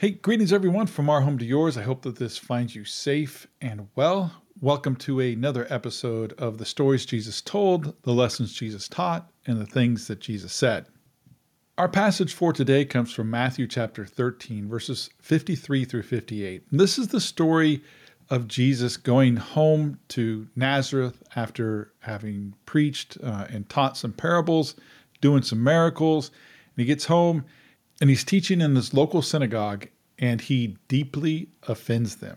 Hey, greetings everyone from our home to yours. I hope that this finds you safe and well. Welcome to another episode of the stories Jesus told, the lessons Jesus taught, and the things that Jesus said. Our passage for today comes from Matthew chapter 13, verses 53 through 58. And this is the story of Jesus going home to Nazareth after having preached uh, and taught some parables, doing some miracles. And he gets home and he's teaching in this local synagogue and he deeply offends them.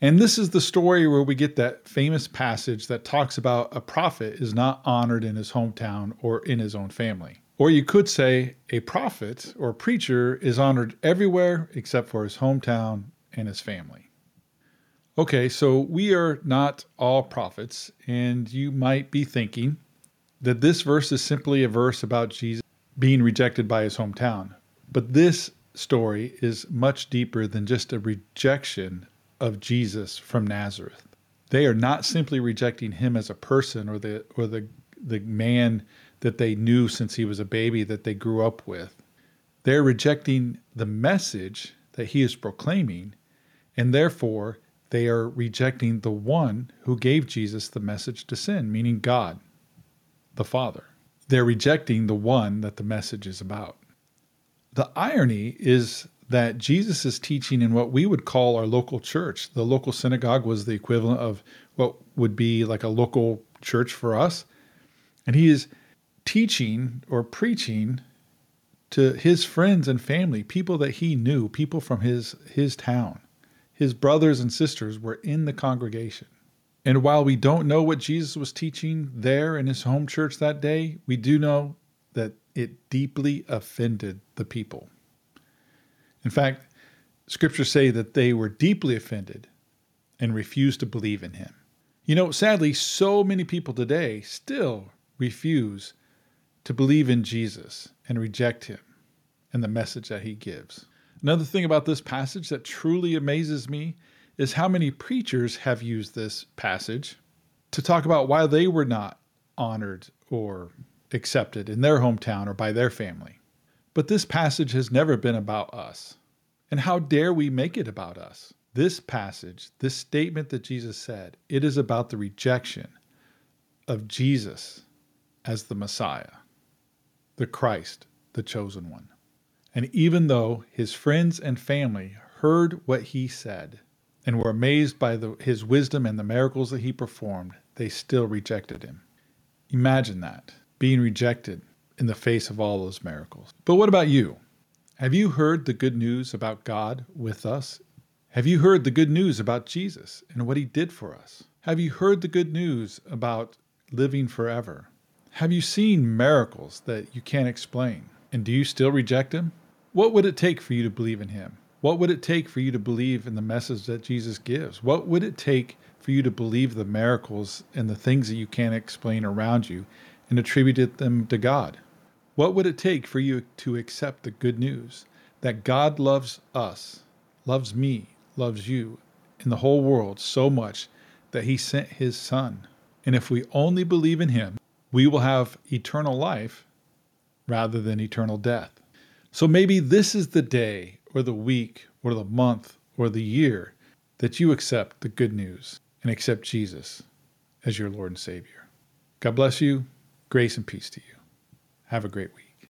And this is the story where we get that famous passage that talks about a prophet is not honored in his hometown or in his own family. Or you could say a prophet or preacher is honored everywhere except for his hometown and his family. Okay, so we are not all prophets, and you might be thinking that this verse is simply a verse about Jesus being rejected by his hometown. But this story is much deeper than just a rejection of Jesus from Nazareth. They are not simply rejecting him as a person or the or the the man that they knew since he was a baby that they grew up with. They're rejecting the message that he is proclaiming, and therefore they are rejecting the one who gave Jesus the message to sin, meaning God, the Father. They're rejecting the one that the message is about. The irony is that Jesus is teaching in what we would call our local church. The local synagogue was the equivalent of what would be like a local church for us. And he is teaching or preaching to his friends and family, people that he knew, people from his his town. His brothers and sisters were in the congregation. And while we don't know what Jesus was teaching there in his home church that day, we do know that it deeply offended the people. In fact, scriptures say that they were deeply offended and refused to believe in him. You know, sadly, so many people today still refuse to believe in Jesus and reject him and the message that he gives. Another thing about this passage that truly amazes me is how many preachers have used this passage to talk about why they were not honored or accepted in their hometown or by their family. But this passage has never been about us. And how dare we make it about us? This passage, this statement that Jesus said, it is about the rejection of Jesus as the Messiah, the Christ, the chosen one. And even though his friends and family heard what he said and were amazed by the, his wisdom and the miracles that he performed, they still rejected him. Imagine that being rejected in the face of all those miracles. But what about you? Have you heard the good news about God with us? Have you heard the good news about Jesus and what he did for us? Have you heard the good news about living forever? Have you seen miracles that you can't explain? And do you still reject him? What would it take for you to believe in him? What would it take for you to believe in the message that Jesus gives? What would it take for you to believe the miracles and the things that you can't explain around you and attributed them to God. What would it take for you to accept the good news that God loves us, loves me, loves you, and the whole world so much that he sent his Son? And if we only believe in him, we will have eternal life rather than eternal death. So maybe this is the day or the week or the month or the year that you accept the good news and accept Jesus as your Lord and Savior. God bless you. Grace and peace to you. Have a great week.